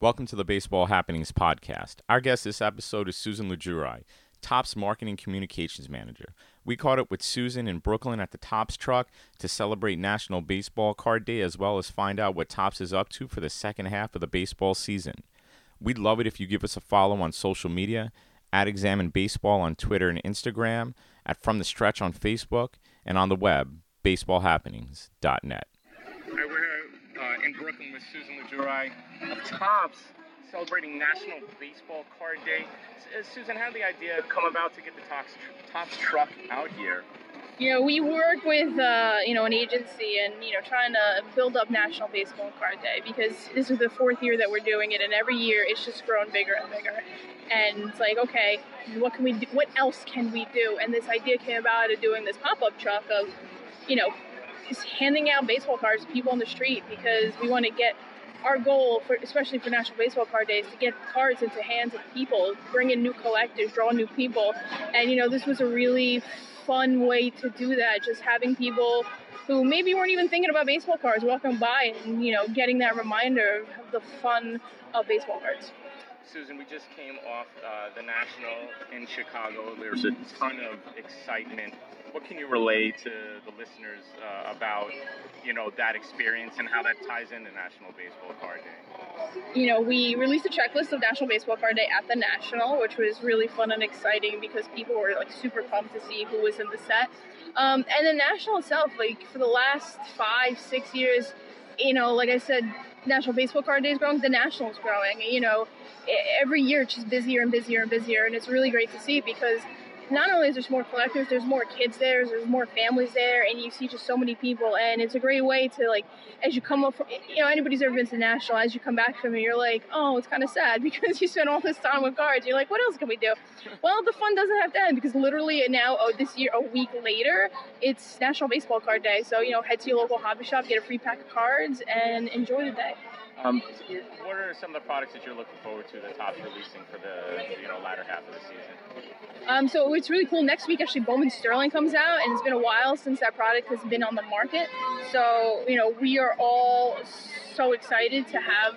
Welcome to the Baseball Happenings podcast. Our guest this episode is Susan Lulgjuraj, Topps Marketing Communications Manager. We caught up with Susan in Brooklyn at the Topps truck to celebrate National Baseball Card Day as well as find out what Topps is up to for the second half of the baseball season. We'd love it if you give us a follow on social media at Examine Baseball on Twitter and Instagram, at From the Stretch on Facebook, and on the web, baseballhappenings.net. In Brooklyn with Susan Lulgjuraj of Topps celebrating National Baseball Card Day. Uh, Susan, how did the idea come about to get the Topps, Topps truck out here? You know, we work with uh, you know an agency and you know trying to build up National Baseball Card Day because this is the fourth year that we're doing it, and every year it's just grown bigger and bigger. And it's like, okay, what can we do? What else can we do? And this idea came about of doing this pop-up truck of, you know, just handing out baseball cards to people on the street because we want to get our goal, for, especially for National Baseball Card Day, is to get cards into hands of people, bring in new collectors, draw new people. And, you know, this was a really fun way to do that, just having people who maybe weren't even thinking about baseball cards walking by and, you know, getting that reminder of the fun of baseball cards. Susan, we just came off uh, the National in Chicago. There's a ton of excitement what can you relay to the listeners uh, about you know that experience and how that ties into National Baseball Card Day? You know, we released a checklist of National Baseball Card Day at the National, which was really fun and exciting because people were like super pumped to see who was in the set. Um, and the National itself, like for the last five, six years, you know, like I said, National Baseball Card Day is growing, the National is growing. You know, every year it's just busier and busier and busier, and it's really great to see because not only is there more collectors, there's more kids there, there's more families there, and you see just so many people. And it's a great way to like, as you come up, from, you know, anybody's ever been to national, as you come back from it, you're like, oh, it's kind of sad because you spent all this time with cards. You're like, what else can we do? Well, the fun doesn't have to end because literally now, oh, this year, a week later, it's National Baseball Card Day. So you know, head to your local hobby shop, get a free pack of cards, and enjoy the day. Um, what are some of the products that you're looking forward to the Topps releasing for the you know latter half of the season? Um, so it's really cool. Next week, actually, Bowman Sterling comes out, and it's been a while since that product has been on the market. So you know, we are all so excited to have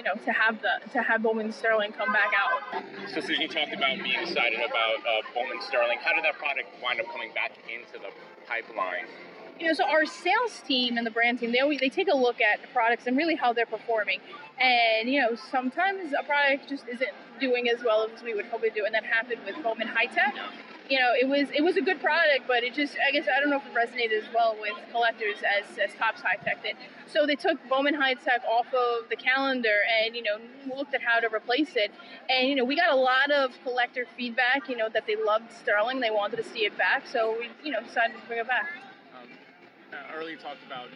you know, to have the to have Bowman Sterling come back out. So, Susan, you talked about being excited about uh, Bowman Sterling. How did that product wind up coming back into the pipeline? You know, so our sales team and the brand team, they always they take a look at the products and really how they're performing. And you know, sometimes a product just isn't doing as well as we would hope it do, and that happened with Bowman High Tek. You know, it was it was a good product, but it just I guess I don't know if it resonated as well with collectors as as Topps High Tek did. So they took Bowman High Tek off of the calendar and you know looked at how to replace it. And you know, we got a lot of collector feedback. You know that they loved Sterling, they wanted to see it back, so we you know decided to bring it back earlier talked about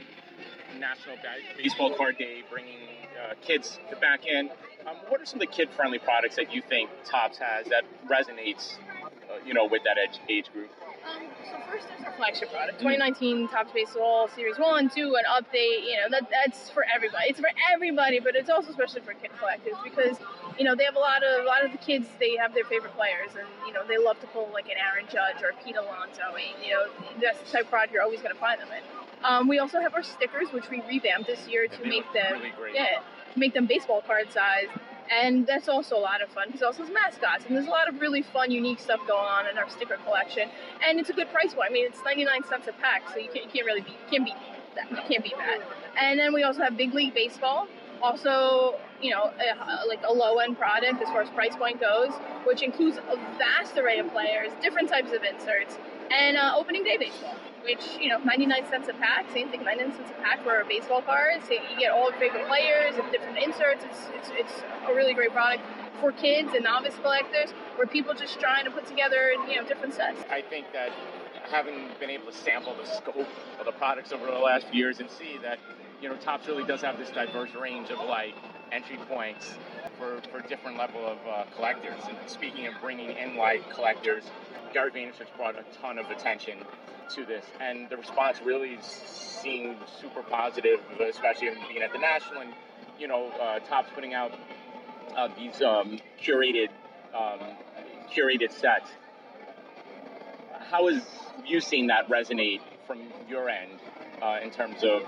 National Baseball Card Day, bringing uh, kids back in. Um, what are some of the kid-friendly products that you think Topps has that resonates, uh, you know, with that age, age group? Um, so first, there's our flagship product, 2019 Topps Baseball Series One, Two, an update. You know, that that's for everybody. It's for everybody, but it's also especially for kid collectors because you know they have a lot of a lot of the kids. They have their favorite players, and you know they love to pull like an Aaron Judge or Pete Alonso. And, you know, that's the type of product you're always going to find them in. Um, we also have our stickers, which we revamped this year to make them really yeah, make them baseball card size. And that's also a lot of fun because also has mascots. And there's a lot of really fun, unique stuff going on in our sticker collection. And it's a good price point. I mean, it's 99 cents a pack, so you can't, you can't really beat, can't beat that. You can't beat that. And then we also have Big League Baseball. Also, you know, a, like a low end product as far as price point goes, which includes a vast array of players, different types of inserts, and uh, opening day baseball which you know 99 cents a pack same thing 99 cents a pack for baseball cards so you get all your favorite players and different inserts. It's, it's, it's a really great product for kids and novice collectors where people just trying to put together you know different sets. I think that having been able to sample the scope of the products over the last few years and see that you know Topps really does have this diverse range of like entry points for, for different level of uh, collectors. And speaking of bringing in like collectors Gary Vaynerchuk brought a ton of attention to this, and the response really seemed super positive, especially being at the national and you know uh, Topps putting out uh, these um, curated um, curated sets. How has you seen that resonate from your end uh, in terms of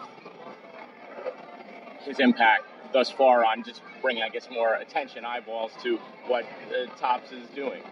his impact thus far on just bringing, I guess, more attention, eyeballs to what uh, Topps is doing.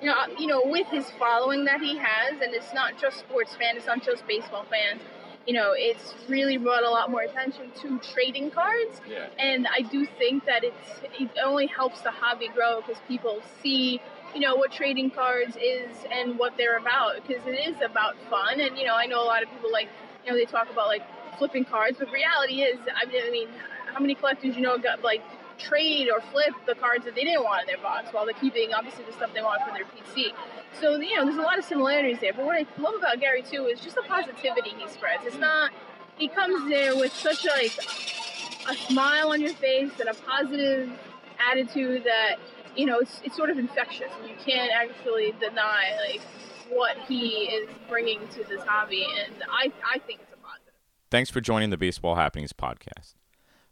You know, uh, you know, with his following that he has, and it's not just sports fans, it's not just baseball fans. You know, it's really brought a lot more attention to trading cards, Yeah. and I do think that it's it only helps the hobby grow because people see you know what trading cards is and what they're about because it is about fun and you know I know a lot of people like you know they talk about like flipping cards but reality is I mean, I mean how many collectors you know got like trade or flip the cards that they didn't want in their box while they're keeping obviously the stuff they want for their PC so you know there's a lot of similarities there. But what I love about Gary too is just the positivity he spreads. It's not he comes there with such like a smile on your face and a positive attitude that you know it's, it's sort of infectious. And you can't actually deny like what he is bringing to this hobby. And I, I think it's a positive. Thanks for joining the Baseball Happenings podcast.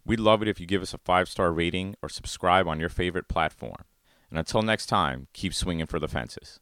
We'd love it if you give us a five star rating or subscribe on your favorite platform. And until next time, keep swinging for the fences.